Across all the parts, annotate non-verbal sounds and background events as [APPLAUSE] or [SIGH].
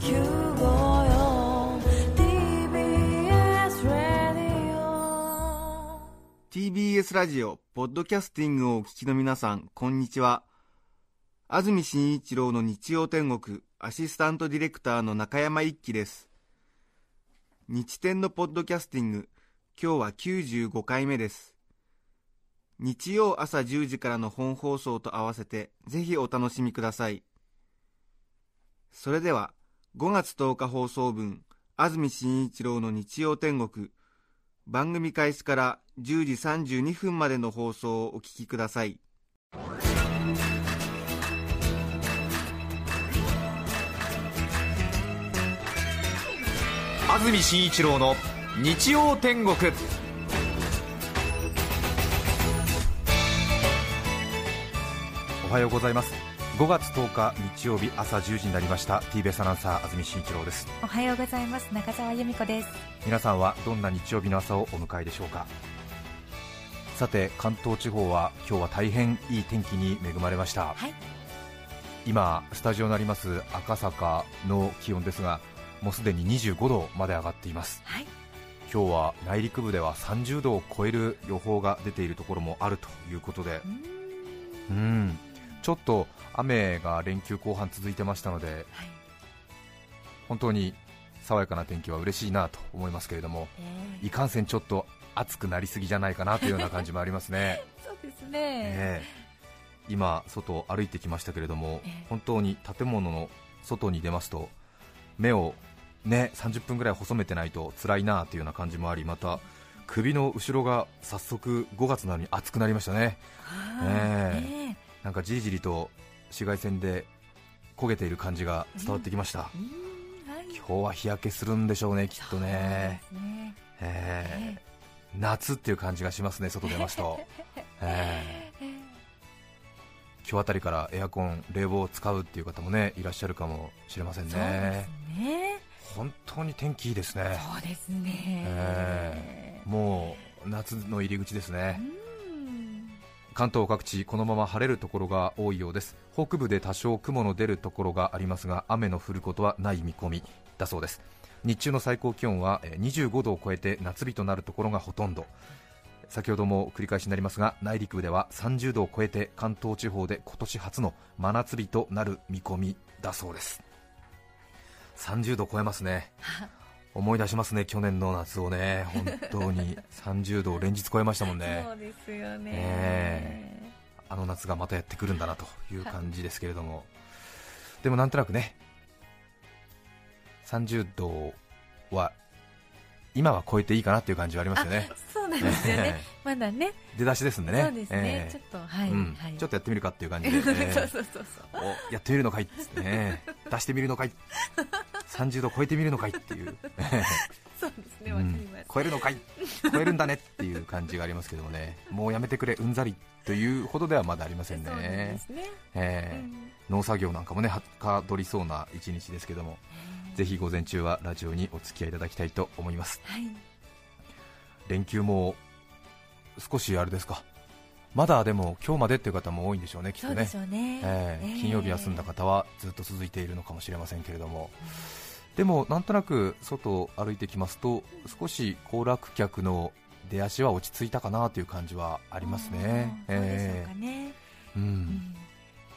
954 TBS ラディオ TBS ラジオポッドキャスティングをお聞きの皆さんこんにちは。安住紳一郎の日曜天国アシスタントディレクターの中山一輝です。日天のポッドキャスティング今日は95回目です。日曜朝10時からの本放送と合わせてぜひお楽しみください。それでは5月10日放送分安住紳一郎の日曜天国。番組開始から10時32分までの放送をお聞きください。安住紳一郎の日曜天国。おはようございます。5月10日日曜日朝10時になりました。TBS アナウンサー安住紳一郎です。おはようございます。中澤由美子です。皆さんはどんな日曜日の朝をお迎えでしょうか？さて関東地方は今日は大変いい天気に恵まれました、はい。今スタジオになります赤坂の気温ですがもうすでに25度まで上がっています。はい。今日は内陸部では30度を超える予報が出ているところもあるということで。うん。ちょっと雨が連休後半続いてましたのではい本当に爽やかな天気は嬉しいなと思いますけれどもえいかんせんちょっと暑くなりすぎじゃないかなというような感じもありますね、ー [LAUGHS] そうですね、ええ。今外を歩いてきましたけれどもええ。本当に建物の外に出ますと目をね30分ぐらい細めてないと辛いなというような感じもありまた首の後ろが早速5月なのに暑くなりましたね。はえいねなんかじりじりと紫外線で焦げている感じが伝わってきました、えうはい。今日は日焼けするんでしょうねきっとね。ね。ええ。夏っていう感じがしますね外出ますと、[LAUGHS] ええ。今日あたりからエアコン冷房を使うっていう方もねいらっしゃるかもしれませんね。ね。本当に天気いいですね。そうですね、え。もう夏の入り口ですね。うん関東各地このまま晴れるところが多いようです。北部で多少雲の出るところがありますが雨の降ることはない見込みだそうです。日中の最高気温はえ25度を超えて夏日となるところがほとんど。先ほども繰り返しになりますが内陸部では30度を超えて関東地方で今年初の真夏日となる見込みだそうです。30度超えますね。[LAUGHS] 思い出しますね去年の夏をね。本当に。30度を連日超えましたもんね。そうですよね、えあの夏がまたやってくるんだなという感じですけれども、でもなんとなくね、30度は今は超えていいかなという感じはありますよね、そうなんですよね。えまだね。出だしですんでね、そうですね、ええ。ちょっとはい、うん。はい。ちょっとやってみるかっていう感じで、ええ。[LAUGHS] そうそうそうそう。おやってみるのかいっつってね、出してみるのかい、30度超えてみるのかいっていう。そうですねうわかりんます、超えるのかい。超えるんだねっていう感じがありますけどもね。もうやめてくれうんざりというほどではまだありませんね。えーうん。農作業なんかもねはかどりそうな一日ですけども。ぜひ午前中はラジオにお付き合いいただきたいと思います。はい。連休も少しあれですかまだでも今日までっていう方も多いんでしょうねきっとね。ね、えーええ。金曜日休んだ方はずっと続いているのかもしれませんけれども、でもなんとなく外を歩いてきますと少し行楽客の出足は落ち着いたかなという感じはありますね。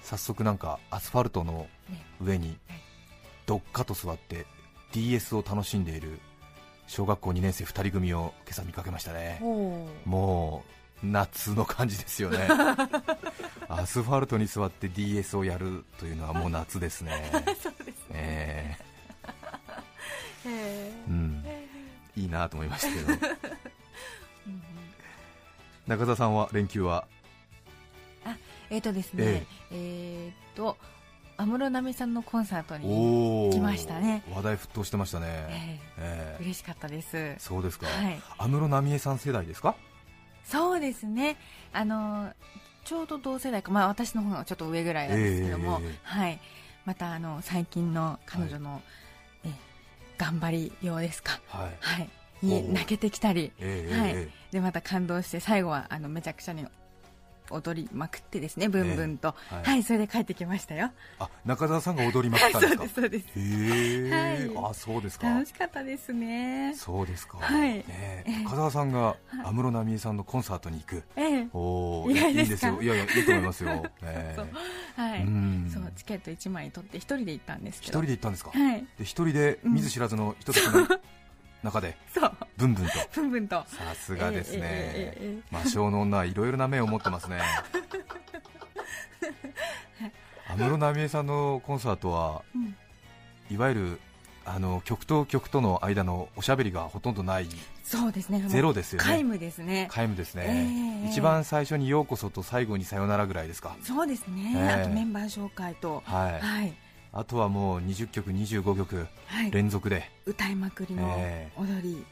早速なんかアスファルトのね上にはいどっかと座って DS を楽しんでいる小学校2年生2人組を今朝見かけましたね。もう夏の感じですよね。[LAUGHS] アスファルトに座って DS をやるというのはもう夏ですね。そうですね、ええ。ーうん、いいなと思いましたけど。うんうん。中澤さんは連休は？えっ、とですねえっ、と安室奈美さんのコンサートに、お来ましたね。話題沸騰してましたね、ええ。ーー嬉しかったです。そうですか。はい。安室奈美恵さん世代ですか？そうですね。あのちょうど同世代か、まあ、私の方がちょっと上ぐらいなんですけども、ええええはい、またあの最近の彼女の、え頑張りようですか、はい。はい、に泣けてきたり、えーはい。え。でまた感動して最後はあのめちゃくちゃに踊りまくってですねブンブンと、ええ。はい。はい、それで帰ってきましたよ。あ中澤さんが踊りまくったんですか？[LAUGHS] そうですそうです。へえ、はい。あそうですか。楽しかったですね。そうですか、はい。ねえ。中澤さんが安室奈美恵さんのコンサートに行く、ええ。おおいいんですよ。いやいやいいと思いますよ、[LAUGHS] え。そう。えはい。うん。そうチケット1枚取って一人で行ったんです一人けどで行ったんですか、はい。で一人で見ず知らずの人たちの中でブンブンと。ブンブンと。さすがですね、えええ魔性の女はいろいろな面を持ってますね。[LAUGHS] 安室奈美恵さんのコンサートは、うん。いわゆるあの曲と曲との間のおしゃべりがほとんどないそうですね。ゼロですよね。皆無ですね。皆無ですね、ええ。一番最初にようこそと最後にさよならぐらいですか。そうですね、ええ。あとメンバー紹介と。はい、はい、あとはもう20曲25曲はい、連続で、歌いまくりのええ。踊り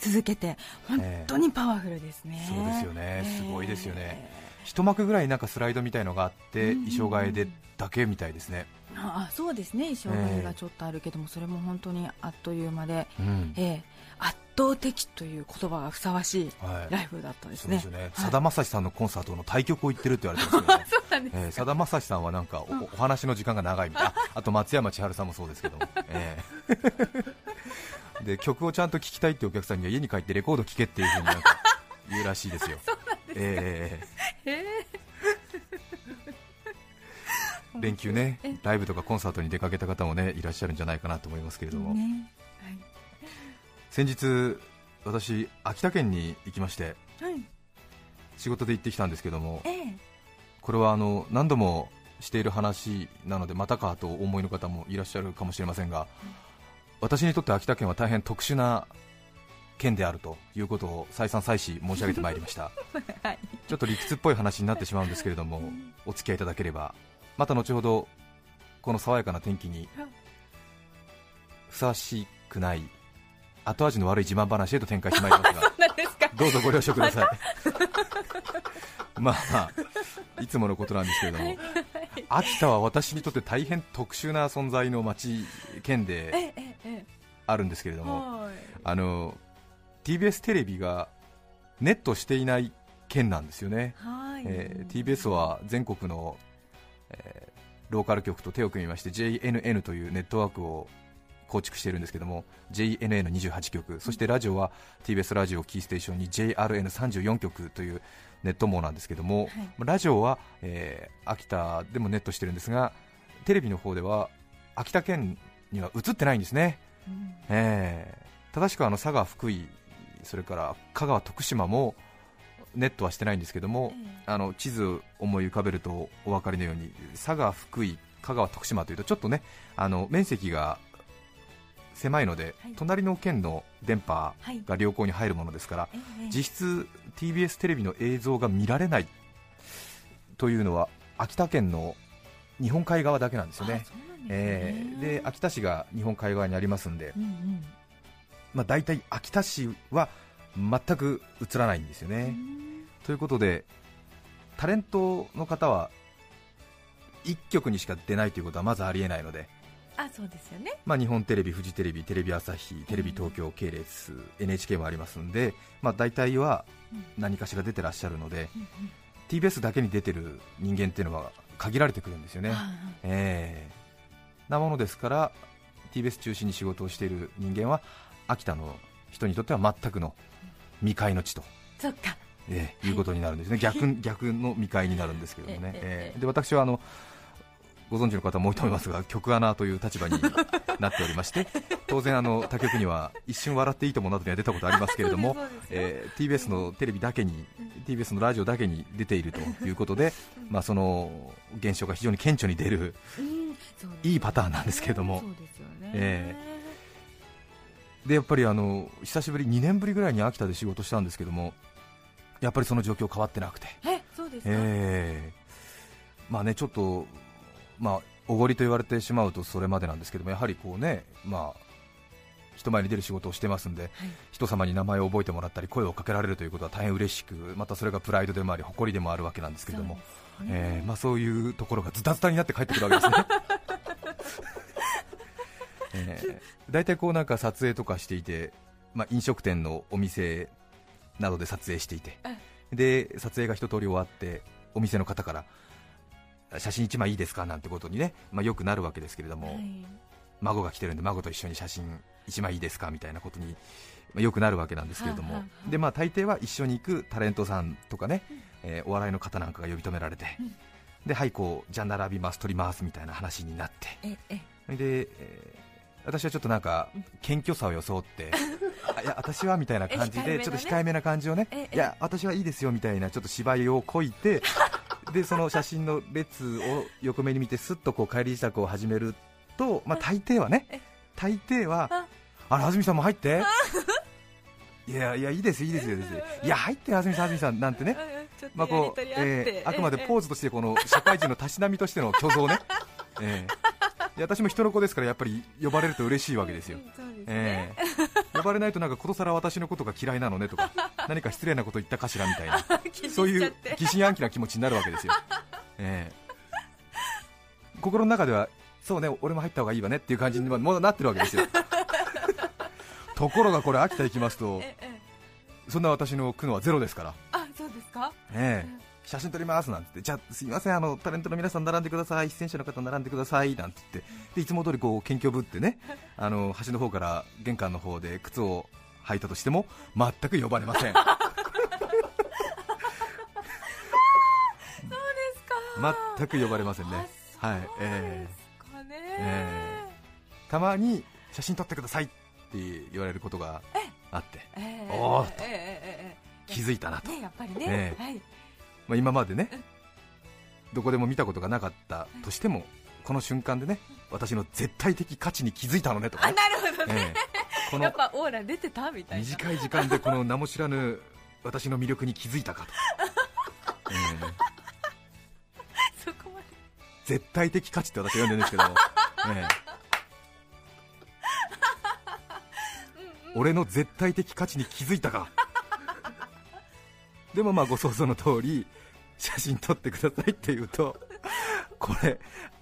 続けて本当にパワフルですね、そうですよね。ええ。すごいですよね。一幕ぐらいなんかスライドみたいのがあって、衣装替えでだけみたいですね、ああそうですね。衣装替えがちょっとあるけども、それも本当にあっという間で、うん。ええ圧倒的という言葉がふさわしいはい。ライブだったですね。そうですよね、はい。さだまさしさんのコンサートの対局を言ってるって言われてますけどね [LAUGHS] さだまさしさんはなんかお,、お話の時間が長いみたいな、ああと松山千春さんもそうですけども、[LAUGHS] えー [LAUGHS] で曲をちゃんと聴きたいってお客さんには家に帰ってレコード聴けっていうふうになんか言うらしいですよ。えー連休ね、ライブとかコンサートに出かけた方もねいらっしゃるんじゃないかなと思いますけれども、ね先日、私、秋田県に行きましてはい、はい、仕事で行ってきたんですけども、ええ。これはあの何度もしている話なのでまたかとお思いの方もいらっしゃるかもしれませんが、私にとって秋田県は大変特殊な県であるということを再三再四申し上げてまいりました。[LAUGHS] はい。ちょっと理屈っぽい話になってしまうんですけれどもお付き合いいただければまた後ほどこの爽やかな天気にふさわしくない後味の悪い自慢話へと展開してまいりますが [LAUGHS] どうぞご了承ください。[LAUGHS] まあ、いつものことなんですけれども、秋田は私にとって大変特殊な存在の町、県であるんですけれども、はい。あの TBS テレビがネットしていない県なんですよね、はい、えー TBS は全国の、えーローカル局と手を組みまして JNN というネットワークを構築しているんですけども JNN28 局そしてラジオは TBS ラジオをキーステーションに JRN34 局というネット網なんですけども、はい。ラジオは、えー秋田でもネットしてるんですがテレビの方では秋田県には映ってないんですね、うん。えー正しくはあの佐賀、福井それから香川、徳島もネットはしてないんですけども、ええ。あの地図を思い浮かべるとお分かりのように佐賀、福井、香川、徳島というとちょっとねあの面積が狭いので、はい。隣の県の電波はい。が良好に入るものですから、ええ実質 TBS テレビの映像が見られないというのは秋田県の日本海側だけなんですよね。ですね。えーで秋田市が日本海側にありますんで、うんうん。まあ、大体秋田市は全く映らないんですよね。ということでタレントの方は1局にしか出ないということはまずありえないので、あそうですよね。まあ、日本テレビ、フジテレビ、テレビ朝日、テレビ東京系列、NHK もありますんで、まあ、大体は何かしら出てらっしゃるので、うんうん。TBS だけに出てる人間っていうのは限られてくるんですよね。あえーなものですから TBS 中心に仕事をしている人間は秋田の人にとっては全くの未開の地と、そっか。えーいうことになるんですね、逆逆の未開になるんですけれどもね、えーで私はあのご存知の方も多いと思いますが曲穴という立場になっておりまして [LAUGHS] 当然あの他局には一瞬笑っていいともなどには出たことありますけれども [LAUGHS] えー TBS のテレビだけに TBS のラジオだけに出ているという [LAUGHS] ことで、まあ、その現象が非常に顕著に出るいいパターンなんですけれども。えでやっぱりあの久しぶり2年ぶりぐらいに秋田で仕事したんですけどもやっぱりその状況変わってなくて、えそうですか、えー。まあねちょっとまあおごりと言われてしまうとそれまでなんですけどもやはりこうねまあ人前に出る仕事をしてますんで、はい。人様に名前を覚えてもらったり声をかけられるということは大変嬉しくまたそれがプライドでもあり誇りでもあるわけなんですけれどもそうね。えーまあ、そういうところがズタズタになって帰ってくるわけですね。[LAUGHS] えー大体こうなんか撮影とかしていて、まあ、飲食店のお店などで撮影していてで撮影が一通り終わってお店の方から写真1枚いいですかなんてことにね、まあ、よくなるわけですけれども、はい。孫が来てるんで孫と一緒に写真1枚いいですかみたいなことにまあよくなるわけなんですけれども、はいはでまあ、大抵は一緒に行くタレントさんとかね、えーお笑いの方なんかが呼び止められて、うん。ではいこうじゃあ並びます撮りますみたいな話になって。で、えー私はちょっとなんか謙虚さを装って [LAUGHS] あいや私はみたいな感じでちょっと控えめな感じをねええ。いや私はいいですよみたいなちょっと芝居をこいて [LAUGHS] でその写真の列を横目に見てすっとこう帰り支度を始めると、まあ、大抵はねえ。大抵はあ。あら安住さんも入って。いやいやいいですいいですよいいですよ。いや入って安住さん安住さんなんてねまあこうえーあくまでポーズとしてこの社会人のたしなみとしての虚像ね、[LAUGHS] えー私も人の子ですからやっぱり呼ばれると嬉しいわけですよ。うん、そうですね。えー呼ばれないとなんかことさら私のことが嫌いなのねとか [LAUGHS] 何か失礼なこと言ったかしらみたいな。[LAUGHS] そういう疑心暗鬼な気持ちになるわけですよ、えー心の中ではそうね俺も入った方がいいわねっていう感じにもうなってるわけですよ。[LAUGHS] ところがこれ秋田行きますとええ。そんな私の苦悩はゼロですから。あそうですか？ええ写真撮りますなんて言って、じゃあすいませんあのタレントの皆さん並んでください、出演者の方並んでください。なんて言って、でいつも通りこう謙虚ぶってね、あの端の方から玄関の方で靴を履いたとしても全く呼ばれません。[LAUGHS] [LAUGHS] そうですか。全く呼ばれませんね。あはい、えですかね、えーたまに写真撮ってくださいって言われることがあって、ええ。おーっと。ええ。ええ。ええ。気づいたなと、ねやっぱりね、ええ。はいまあ、今までね、どこでも見たことがなかったとしても、この瞬間でね、私の絶対的価値に気づいたのねとかあね。なるほどね、ええ。このやっぱオーラ出てたみたいな。短い時間でこの名も知らぬ私の魅力に気づいたかと、[LAUGHS] ええ。そこまで。絶対的価値って私は呼んでるんですけど、[LAUGHS] ええ。俺の絶対的価値に気づいたか。でもまあご想像の通り写真撮ってくださいって言うとこれ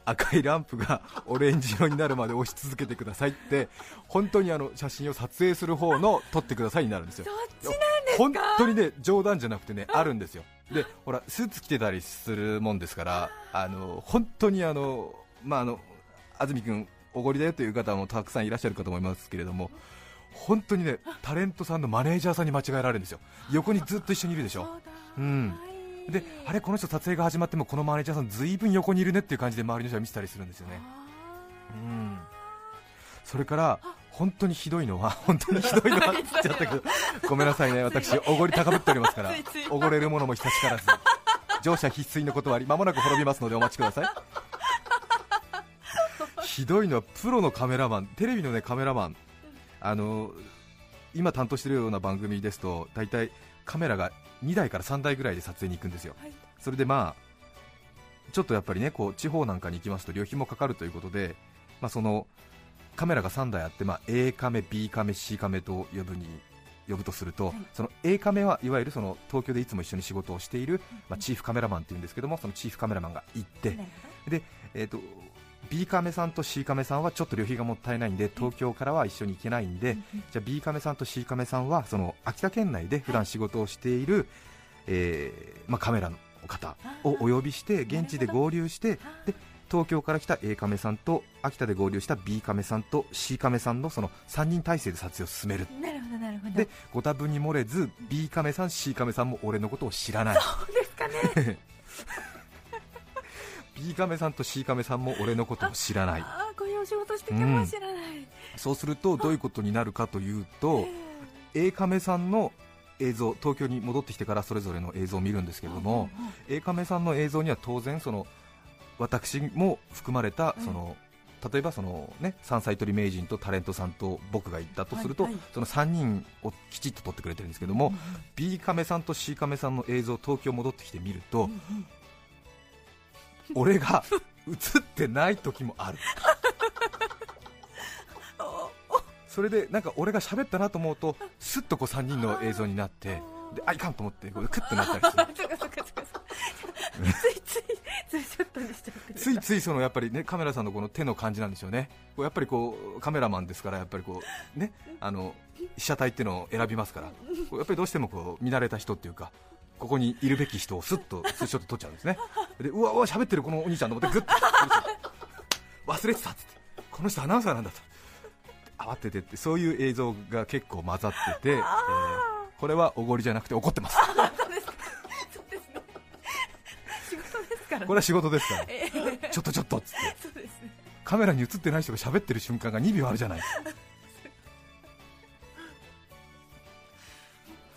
赤いランプがオレンジ色になるまで押し続けてくださいって本当にあの写真を撮影する方の撮ってくださいになるんですよ。そっちなんですか？本当にね冗談じゃなくてねあるんですよ。でほらスーツ着てたりするもんですからあの本当にあのまああの安住君おごりだよという方もたくさんいらっしゃるかと思いますけれども本当にねタレントさんのマネージャーさんに間違えられるんですよ。横にずっと一緒にいるでしょ。そうん。はいであれこの人撮影が始まってもこのマネージャーさんずいぶん横にいるねっていう感じで周りの人が見てたりするんですよね。うん。それから本当にひどいのは [LAUGHS] 本当にひどいのは [LAUGHS] ちゃったけどごめんなさいね。私おごり高ぶっておりますから。[LAUGHS] おごれるものも久しからず。乗車必須の断りまもなく滅びますのでお待ちください。ひどいのはプロのカメラマンテレビのねカメラマン。あの今担当しているような番組ですと大体カメラが2台から3台ぐらいで撮影に行くんですよ、はい。それでまあちょっとやっぱりねこう地方なんかに行きますと旅費もかかるということで、まあ、そのカメラが3台あって、まあ、A カメ、B カメ、C カメと呼ぶに呼ぶとすると、はい。その A カメはいわゆるその東京でいつも一緒に仕事をしている、まあ、チーフカメラマンっていうんですけどもそのチーフカメラマンが行って、でえー、と B カメさんと C カメさんはちょっと旅費がもったいないんで東京からは一緒に行けないんで、じゃあ B カメさんと C カメさんはその秋田県内で普段仕事をしている、えーまあ、カメラの方をお呼びして現地で合流してで東京から来た A カメさんと秋田で合流した B カメさんと C カメさんのその3人体制で撮影を進める。なるほどなるほど。でご多分に漏れず B カメさん C カメさんも俺のことを知らない。そうですかね [LAUGHS] B カメさんと C カメさんも俺のことを知らない。ああこういうお仕事してるかもしれない、そうするとどういうことになるかというと A カメさんの映像東京に戻ってきてからそれぞれの映像を見るんですけれども、A カメさんの映像には当然その私も含まれたその、例えばその、ね、山菜採り名人とタレントさんと僕がいたとすると、はいはい。その3人をきちっと撮ってくれてるんですけども、うん B カメさんと C カメさんの映像東京戻ってきて見ると、[LAUGHS] 俺が映ってない時もある。[LAUGHS] それでなんか俺が喋ったなと思うとスッとこう3人の映像になってであいかんと思ってこうクッとなったりする。[LAUGHS] ついついついついそのやっぱりねカメラさんのこの手の感じなんでしょうね、こうやっぱりこうカメラマンですから、やっぱりこうねあの被写体っていうのを選びますから、やっぱりどうしてもこう見慣れた人っていうか、ここにいるべき人をスッとツーショット撮っちゃうんですね。でうわうわ喋ってるこのお兄ちゃんと思ってグッと。忘れてたってこの人アナウンサーなんだと。慌ててってそういう映像が結構混ざってて、えーこれはおごりじゃなくて怒ってます。これは仕事ですから。ちょっとちょっとっつって。ね。カメラに映ってない人が喋ってる瞬間が2秒あるじゃない。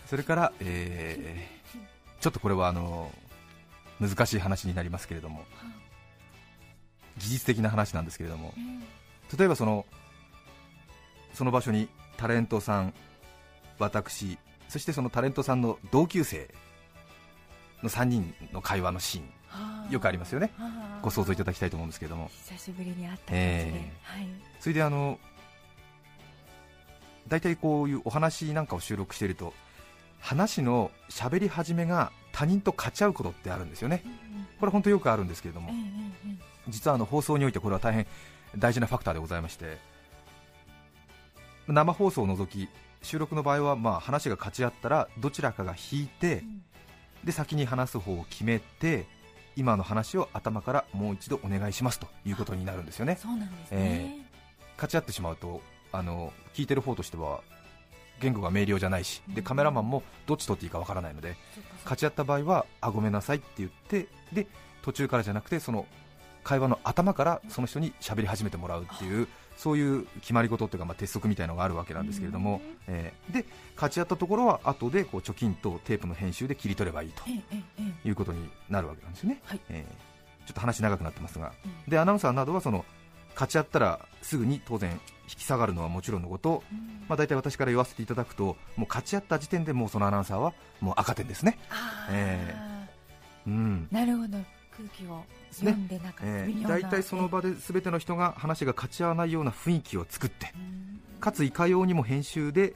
それから、えーちょっとこれはあの難しい話になりますけれども技術的な話なんですけれども例えばそのその場所にタレントさん私そしてそのタレントさんの同級生の3人の会話のシーンよくありますよね。ご想像いただきたいと思うんですけれども。久しぶりに会った感じで、え。はい。それであの大体こういうお話なんかを収録していると話の喋り始めが他人と勝ち合うことってあるんですよね。これ本当よくあるんですけれども。実はあの放送においてこれは大変大事なファクターでございまして生放送を除き収録の場合はまあ話が勝ち合ったらどちらかが引いてん。で先に話す方を決めて今の話を頭からもう一度お願いしますということになるんですよね。そうなんですえね、勝ち合ってしまうとあの聞いてる方としては言語が明瞭じゃないしでカメラマンもどっち撮っていいかわからないので勝ち合った場合はあごめんなさいって言ってで途中からじゃなくてその会話の頭からその人に喋り始めてもらうっていうそういう決まり事っていうか、まあ、鉄則みたいなのがあるわけなんですけれども、えーで勝ち合ったところは後でこう貯金とテープの編集で切り取ればいいということになるわけなんですよね、はい。えーちょっと話長くなってますが。うん。でアナウンサーなどはその勝ち合ったらすぐに当然引き下がるのはもちろんのこと、うん。まあ、大体私から言わせていただくともう勝ち合った時点でもうそのアナウンサーはもう赤点ですね、あー。えうん。なるほど。空気を読んでなかった、えー、大体その場で全ての人が話が勝ち合わないような雰囲気を作ってうん。かついかようにも編集で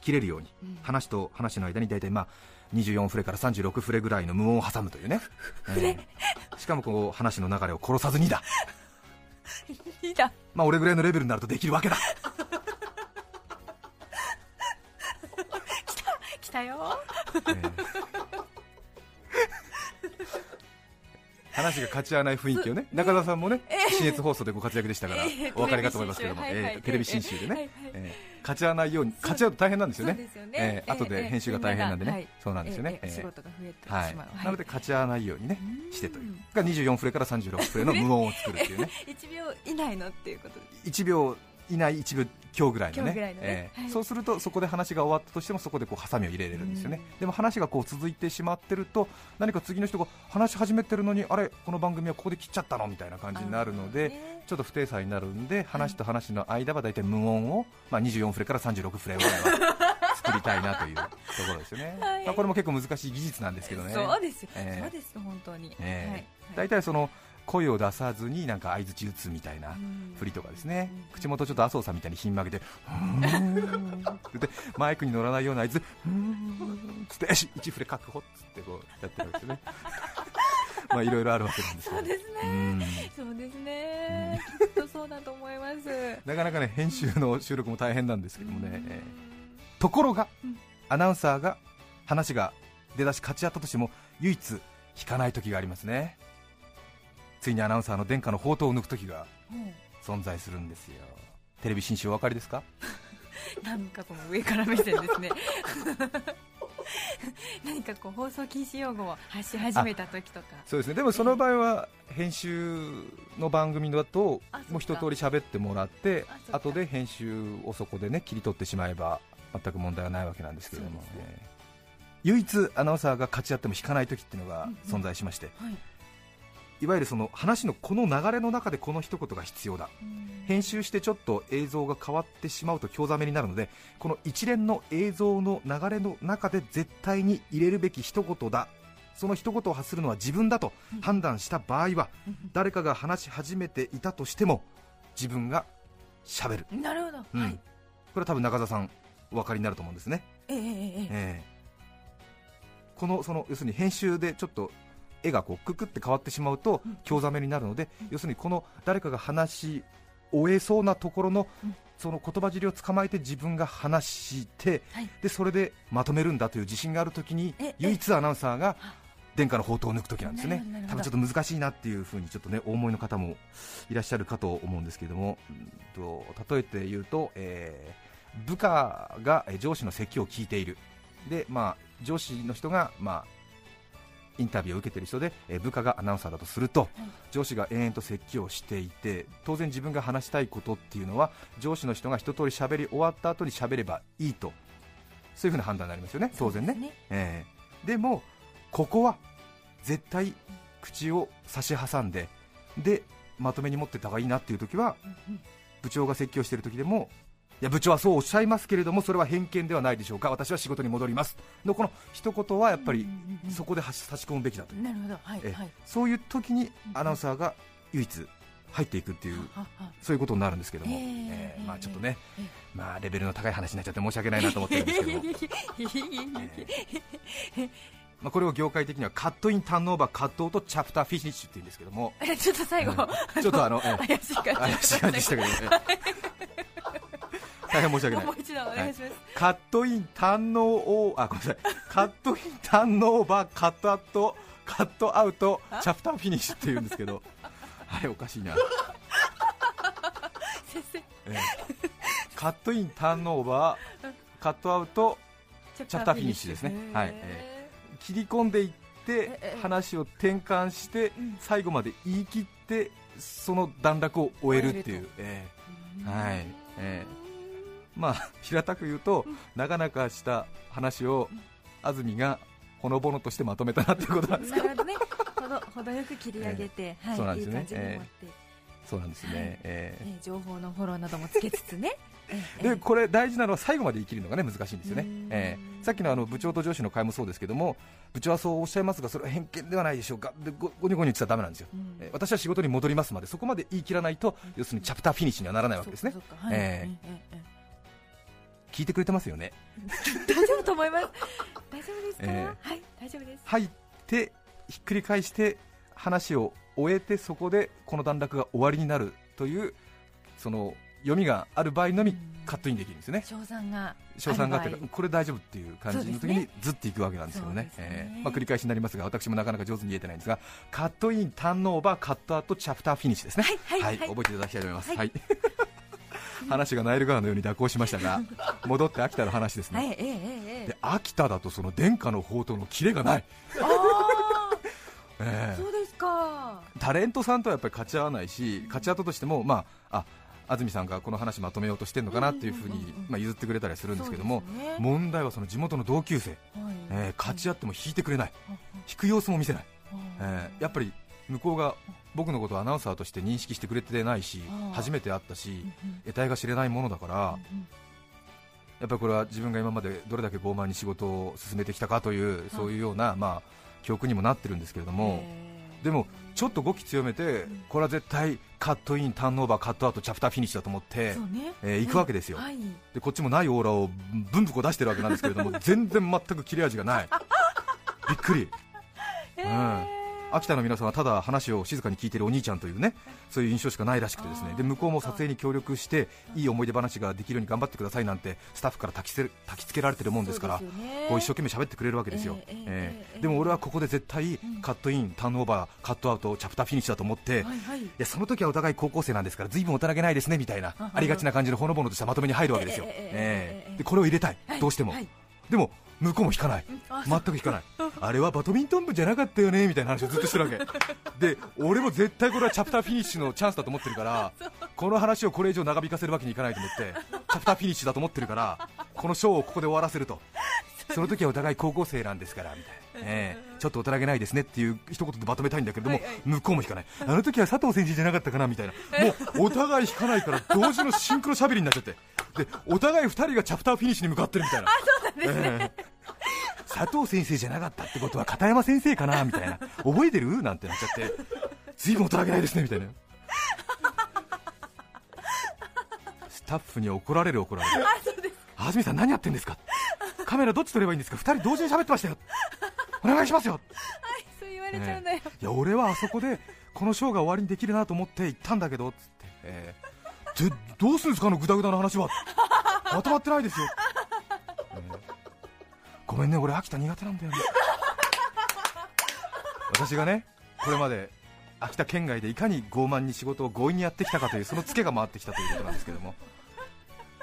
切れるようにうん。話と話の間に大体まあ24フレから36フレぐらいの無音を挟むというね、[LAUGHS] えーしかもこう話の流れを殺さずにだ [LAUGHS] いいだまあ俺ぐらいのレベルになるとできるわけだ。[LAUGHS] 来たよ。えー話が勝ち合わない雰囲気をね。中澤さんもね信越放送でご活躍でしたからええ。お分かりかと思いますけども。テレビ新集。えーテレビ新集ではいはいねえー勝ち合わないように勝ち合うと大変なんですよね。ね。えー後で編集が大変なんでね。そうなんですよね。えー仕事が増えてしはい。まう、なので勝ち合わないようにねうん。してという。が24フレから36フレの無音を作るっていうね。[LAUGHS] 1秒以内のっていうことです。1秒以内1秒強ぐらいのね。強ぐらいのね。えーはい。そうするとそこで話が終わったとしてもそこでこうハサミを入れれるんですよね。うん。でも話がこう続いてしまってると何か次の人が話し始めてるのにあれこの番組はここで切っちゃったのみたいな感じになるので、ね。ちょっと不定差になるんで話と話の間は大体無音を、まあ、24フレから36フレぐらいは作りたいなというところですよね、[LAUGHS] はい。まあ、これも結構難しい技術なんですけどね。そうですよ、ええ。そうですよ本当に、ええ。はい。大体その声を出さずになんか相づち打つみたいなうん。振りとかですね。うん口元ちょっと麻生さんみたいにひん曲げて「[LAUGHS] ふーん」ってマイクに乗らないような合図「ふーん」つって「よし1フレ確保」っつってこうやってるわけですよね。[LAUGHS] まあいろいろあるわけなんですけど。そうですね。うん。そうですね、きっとそうだと思います。なかなかね編集の収録も大変なんですけどもね、うん。えーところが、うん。アナウンサーが話が出だし勝ち合ったとしても唯一引かない時がありますねついにアナウンサーの殿下の宝刀を抜く時がも存在するんですよ。テレビ新集お分かりですか？う [LAUGHS] なんかこの上から目線ですね。[LAUGHS] 何かこう放送禁止用語を発し始めた時とか。そうですね。でもその場合は編集の番組だともう一通り喋ってもらって後で編集をそこでね切り取ってしまえば全く問題はないわけなんですけれども、ね。えー唯一アナウンサーが勝ち合っても引かない時っていうのがうんうん。存在しまして、はいいわゆるその話のこの流れの中でこの一言が必要だ、編集してちょっと映像が変わってしまうと興ざめになるのでこの一連の映像の流れの中で絶対に入れるべき一言だ。その一言を発するのは自分だと判断した場合は、誰かが話し始めていたとしても自分がしゃべる。なるほど、うん、はい、これは多分中澤さんお分かりになると思うんですね、えー、えー、このその要するに編集でちょっと絵がこうククって変わってしまうとうん。興ざめになるので、要するにこの誰かが話し終えそうなところのうん。その言葉尻を捕まえて自分が話して、はい。でそれでまとめるんだという自信があるときにええ。唯一アナウンサーが殿下の宝刀を抜くときなんですね。多分ちょっと難しいなっていうふうにちょっとねお思いの方もいらっしゃるかと思うんですけれども、うんと例えて言うと、えー部下がえー上司の説教を聞いている。で、まあ、上司の人が、まあ、インタビューを受けている人で、えー部下がアナウンサーだとすると、上司が延々と説教をしていて当然自分が話したいことっていうのは上司の人が一通り喋り終わった後に喋ればいいとそういうふうな判断になりますよね当然ねですね。ええ。でもここは絶対口を差し挟んででまとめに持ってた方がいいなっていう時は部長が説教している時でもいや部長はそうおっしゃいますけれどもそれは偏見ではないでしょうか。私は仕事に戻ります。のこの一言はやっぱりうんうんうんそこで差し込むべきだと。いうなるほど。はいえはい。そういう時にアナウンサーが唯一入っていくっていうそういうことになるんですけども、えええーまあ、ちょっとねええ、まあ、レベルの高い話になっちゃって申し訳ないなと思ってるんですけども、[LAUGHS] まあ、これを業界的にはカットイン、ターンオーバー、カットアウト、チャプターフィニッシュって言うんですけども、え [LAUGHS] ちょっと最後、ちょっとあの、ええ。怪しい感じ。怪しい感じでしたけどね、大変申し訳ない。もう。一度お願いします、カットイン、ターンオーあ、ごめんなさい、カットイン、ターンオーバー、カットアウト、カットアウト、チャプターフィニッシュって言うんですけど、あれおかしいな。先生。ええ。カットイン、ターンオーバー、カットアウト、チャプターフィニッシュですね。はいえ切り込んでいってええ話を転換してうん。最後まで言い切ってその段落を終えるっていう、ええ。はいええまあ [LAUGHS] 平たく言うとなかなかした話を安住がほのぼのとしてまとめたなっていうことなんですなるほどね。ほど程よく切り上げて、はい、そうなんですね。いい感じに持って、そうなんですね、はい。ええ。えー情報のフォローなどもつけつつね。[LAUGHS] ええでこれ大事なのは最後まで生きるのがね難しいんですよね。うん、ええ。さっきのあの部長と上司の会もそうですけども部長はそうおっしゃいますがそれは偏見ではないでしょうか。でごごにょごにょ言ってたらダメなんですよ、うん。えー私は仕事に戻りますまでそこまで言い切らないと要するにチャプターフィニッシュにはならないわけですね聞いてくれてますよね？え大丈夫と思います。大丈夫ですか、ええ。はい大丈夫です。入ってひっくり返して話を終えてそこでこの段落が終わりになるというその読みがある場合のみカットインできるんですよね。賞賛が賞賛があってこれ大丈夫っていう感じの時にずっといくわけなんですよね。そうですね。えーまあ、繰り返しになりますが私もなかなか上手に言えてないんですがカットイン、ターンオーバー、カットアウト、チャプターフィニッシュですね。はいはいはい。覚えていただきたいと思います、はい。はい話がナイル川のように蛇行しましたが [LAUGHS] 戻って秋田の話ですね、で秋田だとその殿下の宝刀のキレがない、あ [LAUGHS] えそうですか。タレントさんとはやっぱり勝ち合わないし勝ち合ったとしても、まあ、あ安住さんがこの話まとめようとしてるのかなっていうふうにまあ譲ってくれたりするんですけども、ね。問題はその地元の同級生、はい。えー勝ち合っても引いてくれない、うん引く様子も見せない、うんえーやっぱり向こうが僕のことをアナウンサーとして認識してくれてないし初めて会ったし得体が知れないものだからうんやっぱりこれは自分が今までどれだけ傲慢に仕事を進めてきたかというそういうような、まあ、教訓にもなってるんですけれども、え。ーでもちょっと語気強めて、これは絶対カットイン、ターンオーバー、カットアウト、チャプターフィニッシュだと思ってね。えー行くわけですよ、はい。でこっちもないオーラをぶんぶこ出してるわけなんですけれども、全然全く切れ味がない、びっくり、[LAUGHS] えうん。ー秋田の皆さんはただ話を静かに聞いてるお兄ちゃんというねそういう印象しかないらしくてですね。で向こうも撮影に協力していい思い出話ができるように頑張ってくださいなんてスタッフから焚きせきつけられてるもんですからこう一生懸命喋ってくれるわけですよ、ええでも俺はここで絶対カットイン、ターンオーバー、カットアウト、チャプターフィニッシュだと思って、いやその時はお互い高校生なんですから随分大人げないですねみたいなありがちな感じのほのぼのとしたまとめに入るわけですよ、ええでこれを入れたい、どうしても。でも向こうも引かない、あ全く引かない、あれはバドミントン部じゃなかったよねみたいな話をずっとしてるわけ、[LAUGHS] で俺も絶対これはチャプターフィニッシュのチャンスだと思ってるから、この話をこれ以上長引かせるわけにいかないと思って、チャプターフィニッシュだと思ってるから、[LAUGHS] このショーをここで終わらせると。その時はお互い高校生なんですからみたいな、ええ。ちょっと大人げないですねっていう一言でまとめたいんだけれども、はいはい。向こうも引かない、あの時は佐藤先生じゃなかったかなみたいな、もうお互い引かないから同時のシンクロしゃべりになっちゃって、でお互い2人がチャプターフィニッシュに向かってるみたいな。[LAUGHS] ええ佐藤先生じゃなかったってことは片山先生かなみたいな。覚えてる？なんてなっちゃって。随分大人げないですねみたいな。スタッフに怒られる怒られる。安住さん何やってんですか？カメラどっち撮ればいいんですか？2人同時に喋ってましたよ。お願いしますよ。そう言われちゃうんだよいや俺はあそこでこのショーが終わりにできるなと思って行ったんだけどつって、えーでどうするんですか？あのグダグダの話は。まとまってないですよ、えーごめんね俺秋田苦手なんだよね。[LAUGHS] 私がねこれまで秋田県外でいかに傲慢に仕事を強引にやってきたかというそのツケが回ってきたということなんですけども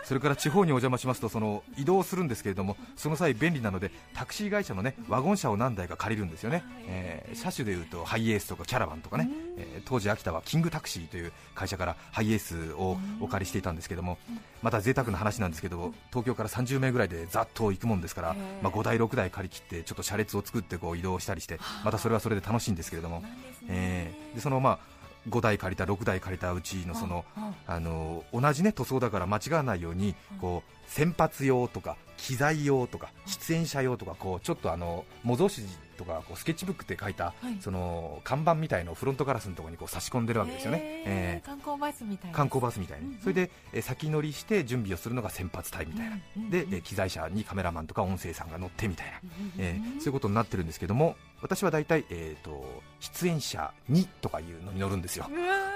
それから地方にお邪魔しますとその移動するんですけれどもその際便利なのでタクシー会社のねワゴン車を何台か借りるんですよね、えー車種でいうとハイエースとかキャラバンとかね、えー当時秋田はキングタクシーという会社からハイエースをお借りしていたんですけどもまた贅沢な話なんですけど東京から30名ぐらいでざっと行くもんですから、まあ、5台6台借り切ってちょっと車列を作ってこう移動したりしてまたそれはそれで楽しいんですけれども、えーでそのまあ5台借りた6台借りたうちのそのあの同じね塗装だから間違わないようにこう先発用とか機材用とか出演者用とかこうちょっとあの模造紙とかこうスケッチブックって書いたい。その看板みたいのをフロントガラスのところにこう差し込んでるわけですよね。え観光バスみたいな観光バスみたいに、それで、えー先乗りして準備をするのが先発隊みたいな、で、えー機材車にカメラマンとか音声さんが乗ってみたいな、うんえーそういうことになってるんですけども私は大体、えー、と出演者2とかいうのに乗るんですよ、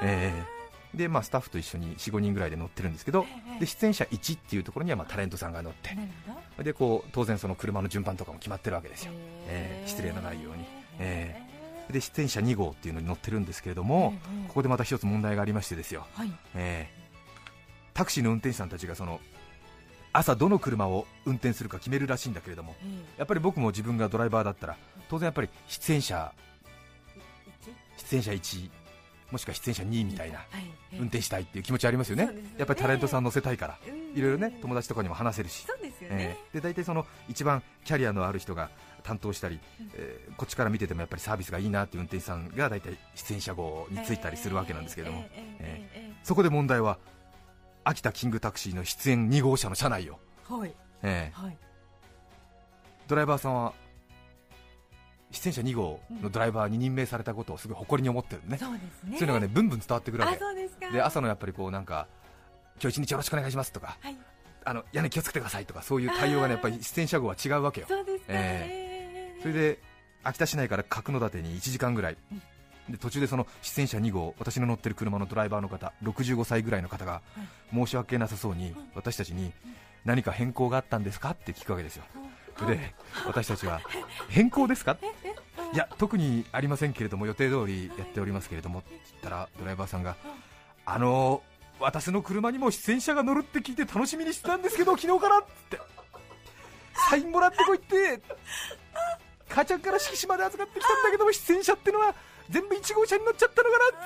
えーでまあ、スタッフと一緒に45人ぐらいで乗ってるんですけどええで出演者1っていうところには、まあ、タレントさんが乗ってでこう当然その車の順番とかも決まってるわけですよ。えー失礼のないように。えで出演者2号っていうのに乗ってるんですけれども、ええここでまた一つ問題がありましてですよ、はい。えータクシーの運転手さんたちがその朝どの車を運転するか決めるらしいんだけれどもえやっぱり僕も自分がドライバーだったら当然やっぱり出演者出演者1もしくは出演者2みたいな運転したいっていう気持ちありますよね。やっぱりタレントさん乗せたいからうん。いろいろね友達とかにも話せるし。そうですよね。えーで大体その一番キャリアのある人が担当したり、えーこっちから見ててもやっぱりサービスがいいなっていう運転手さんが大体出演者号についたりするわけなんですけれども、ええそこで問題は秋田キングタクシーの出演2号車の車内を、えはい。えドライバーさんは出演者2号のドライバーに任命されたことをすごい誇りに思ってるね、そうですね。そういうのがねブンブン伝わってくるわあけで朝のやっぱりこうなんか今日一日よろしくお願いしますとかはい。あの屋根気をつけてくださいとかそういう対応がねやっぱり出演者号は違うわけよ。そうですか。ええ。えそれで秋田市内から角館に1時間ぐらい、で途中でその出演者2号、私の乗ってる車のドライバーの方、65歳ぐらいの方が、申し訳なさそうに私たちに何か変更があったんですか？って聞くわけですよ、で私たちは、変更ですか？いや、特にありませんけれども、予定通りやっておりますけれどもって言ったら、ドライバーさんが、あのー、私の車にも出演者が乗るって聞いて楽しみにしてたんですけど、昨日からって、サインもらってこいって。母ちゃんから色紙まで預かってきたんだけども出演者ってのは全部1号車に乗っちゃったのかなって、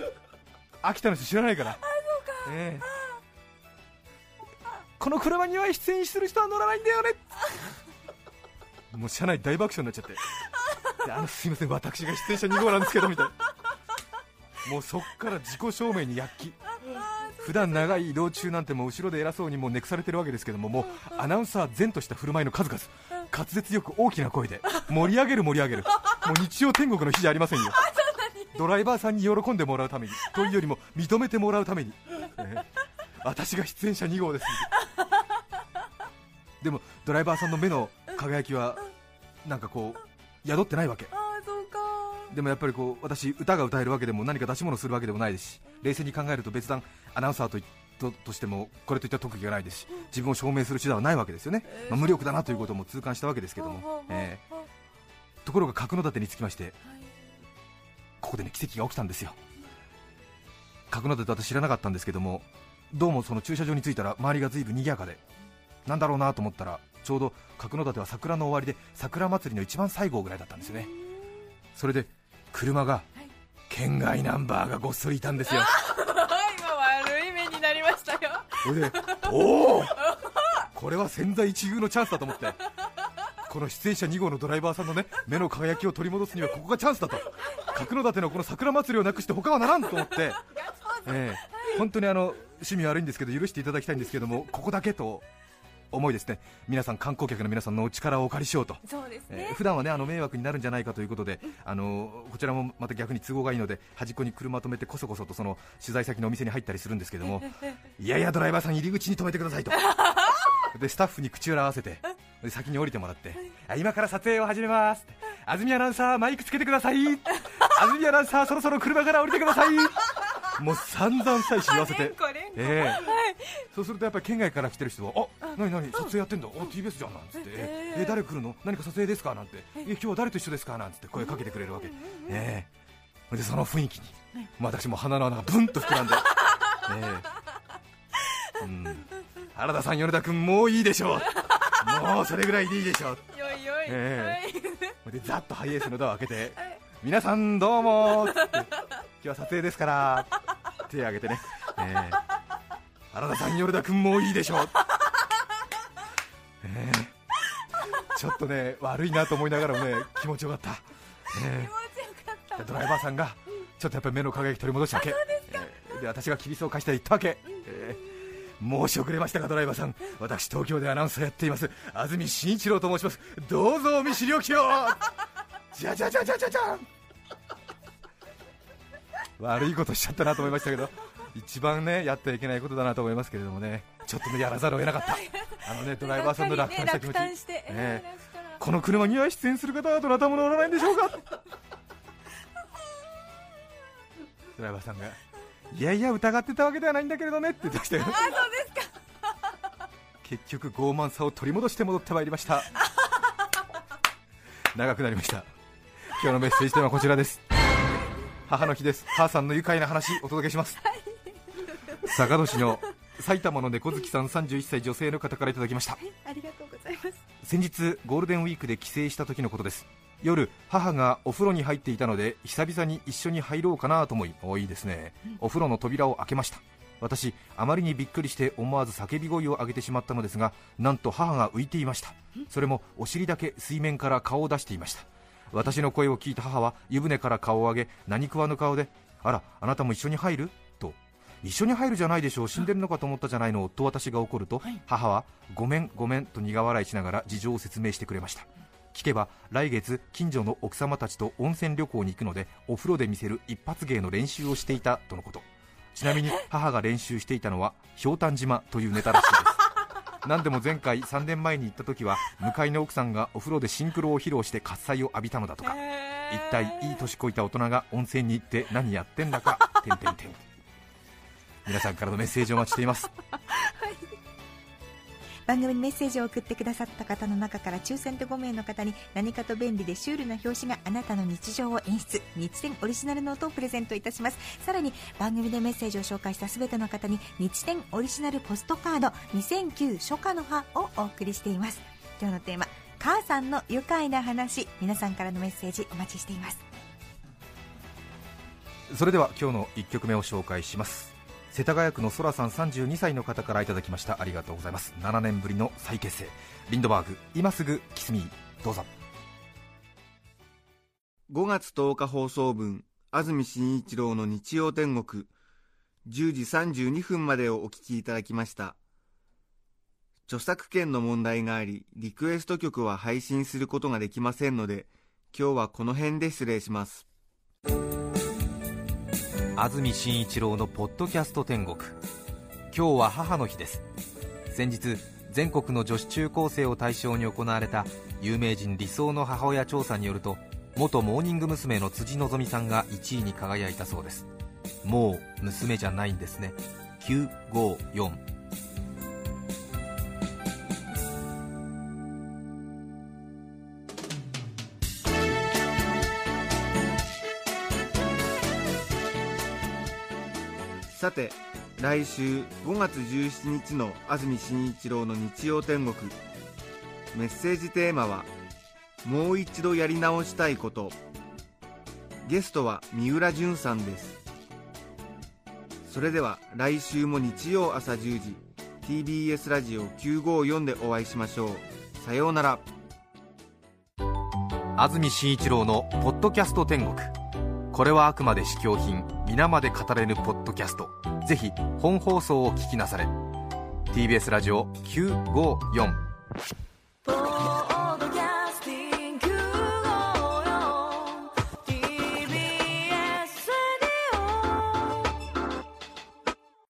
ええ。秋田の人知らないから。ええこの車には出演する人は乗らないんだよね。もう車内大爆笑になっちゃって。あのすいません私が出演者2号なんですけどみたいな。もうそっから自己証明に躍起。普段長い移動中なんてもう後ろで偉そうにもう寝くされてるわけですけどももうアナウンサー前とした振る舞いの数々。滑舌よく大きな声で盛り上げる盛り上げる。もう日曜天国の日じゃありませんよ。ドライバーさんに喜んでもらうために。というよりも認めてもらうために、え私が出演者2号です。でもドライバーさんの目の輝きはなんかこう宿ってないわけ。でもやっぱりこう私歌が歌えるわけでも何か出し物するわけでもないですし冷静に考えると別段アナウンサーといととしてもこれといった特技がないですし自分を証明する手段はないわけですよね、まあ無力だなということも痛感したわけですけども、えー。ところが角館につきましてここでね奇跡が起きたんですよ。角館って私知らなかったんですけどもどうもその駐車場に着いたら周りが随分賑やかでなんだろうなと思ったらちょうど角館は桜の終わりで桜祭りの一番最後ぐらいだったんですよね。それで車が県外ナンバーがごっそりいたんですよ。今悪い目になりましたよ。それでおおこれは千載一遇のチャンスだと思って。この出演者2号のドライバーさんのね目の輝きを取り戻すにはここがチャンスだと。角館のこの桜祭りをなくして他はならんと思って、ええ。本当にあの趣味悪いんですけど許していただきたいんですけどもここだけと思いですね。皆さん観光客の皆さんのお力をお借りしようと。そうですね。えー普段はねあの迷惑になるんじゃないかということで、あのこちらもまた逆に都合がいいので端っこに車止めてこそこそとその取材先のお店に入ったりするんですけども [LAUGHS] いやいやドライバーさん入り口に止めてくださいと。[LAUGHS] でスタッフに口裏合わせてで先に降りてもらってあ今から撮影を始めます安住アナウンサーマイクつけてください安住 [LAUGHS] アナウンサーそろそろ車から降りてくださいもう散々妻子言わせて。ええ [LAUGHS] そうするとやっぱり県外から来てる人は、あ何何、撮影やってんだ、お TBS じゃん。なんつって、ええ誰来るの、何か撮影ですか？なんて、え今日は誰と一緒ですか？なんつって声かけてくれるわけ、ええ。でその雰囲気に、まあ私も鼻の穴がブンと膨らんで、え [LAUGHS] え。うん、原田さん、米田君、もういいでしょう、もうそれぐらいでいいでしょう、よいよい、え。でざっとハイエースのドアを開けて、皆さんどうも今日は撮影ですから、手を挙げてね。ええ原田さん、米田君もういいでしょう、ええ。ちょっとね悪いなと思いながらもね気持ちよかった、え。えドライバーさんがちょっとやっぱり目の輝き取り戻したわけ、ええで私がきびすを貸して言ったわけ、ええ申し遅れましたがドライバーさん。私東京でアナウンサーやっています。安住紳一郎と申します。どうぞお見知りおきを。じゃじゃじゃじゃじゃじゃん。悪いことしちゃったなと思いましたけど一番ねやってはいけないことだなと思いますけれどもね。ちょっとねやらざるを得なかった。あのねドライバーさんの落胆した気持ち、ね。この車には出演する方はどなたも乗らないんでしょうか。[LAUGHS] ドライバーさんがいやいや疑ってたわけではないんだけれどね。って言ってましたよ。[LAUGHS] 結局傲慢さを取り戻して戻ってまいりました。[LAUGHS] 長くなりました。今日のメッセージテーマはこちらです。母の日です。母さんの愉快な話お届けします坂戸市の埼玉の猫好きさん31歳女性の方からいただきました。ありがとうございます。先日ゴールデンウィークで帰省した時のことです。夜母がお風呂に入っていたので久々に一緒に入ろうかなと思いおいいですね。お風呂の扉を開けました。私あまりにびっくりして思わず叫び声を上げてしまったのですがなんと母が浮いていました。それもお尻だけ水面から顔を出していました。私の声を聞いた母は湯船から顔を上げ何食わぬ顔であらあなたも一緒に入る？と一緒に入るじゃないでしょう。死んでるのかと思ったじゃないの。と私が怒ると、母はごめんごめんと苦笑いしながら事情を説明してくれました。聞けば来月近所の奥様たちと温泉旅行に行くのでお風呂で見せる一発芸の練習をしていたとのこと。ちなみに [LAUGHS] 母が練習していたのはひょうたん島というネタらしいです。[LAUGHS] 何でも前回3年前に行った時は向かいの奥さんがお風呂でシンクロを披露して喝采を浴びたのだとか。一体いい年こいた大人が温泉に行って何やってんだか。てんてんてん皆さんからのメッセージをお待ちしています。番組にメッセージを送ってくださった方の中から抽選で5名の方に何かと便利でシュールな表紙があなたの日常を演出日展オリジナルノートをプレゼントいたします。さらに番組でメッセージを紹介した全ての方に日展オリジナルポストカード2009初夏の葉をお送りしています。今日のテーマ母さんの愉快な話。皆さんからのメッセージお待ちしています。それでは今日の1曲目を紹介します世田谷区のそらさん32歳の方からいただきました。ありがとうございます。7年ぶりの再結成。リンドバーグ今すぐキスミーどうぞ。5月10日放送分安住紳一郎の日曜天国。10時32分までをお聞きいただきました。著作権の問題がありリクエスト曲は配信することができませんので今日はこの辺で失礼します。安住紳一郎のポッドキャスト天国。今日は母の日です。先日全国の女子中高生を対象に行われた有名人理想の母親調査によると元モーニング娘。の辻希美さんが1位に輝いたそうです。もう娘じゃないんですね。954て来週5月17日の安住紳一郎の日曜天国。メッセージテーマは「もう一度やり直したいこと」ゲストは三浦淳さんです。それでは来週も日曜朝10時 TBS ラジオ954でお会いしましょう。さようなら。安住紳一郎の「ポッドキャスト天国」これはあくまで試供品。皆まで語れぬポッドキャスト。ぜひ本放送を聞きなされ。TBS ラジオ954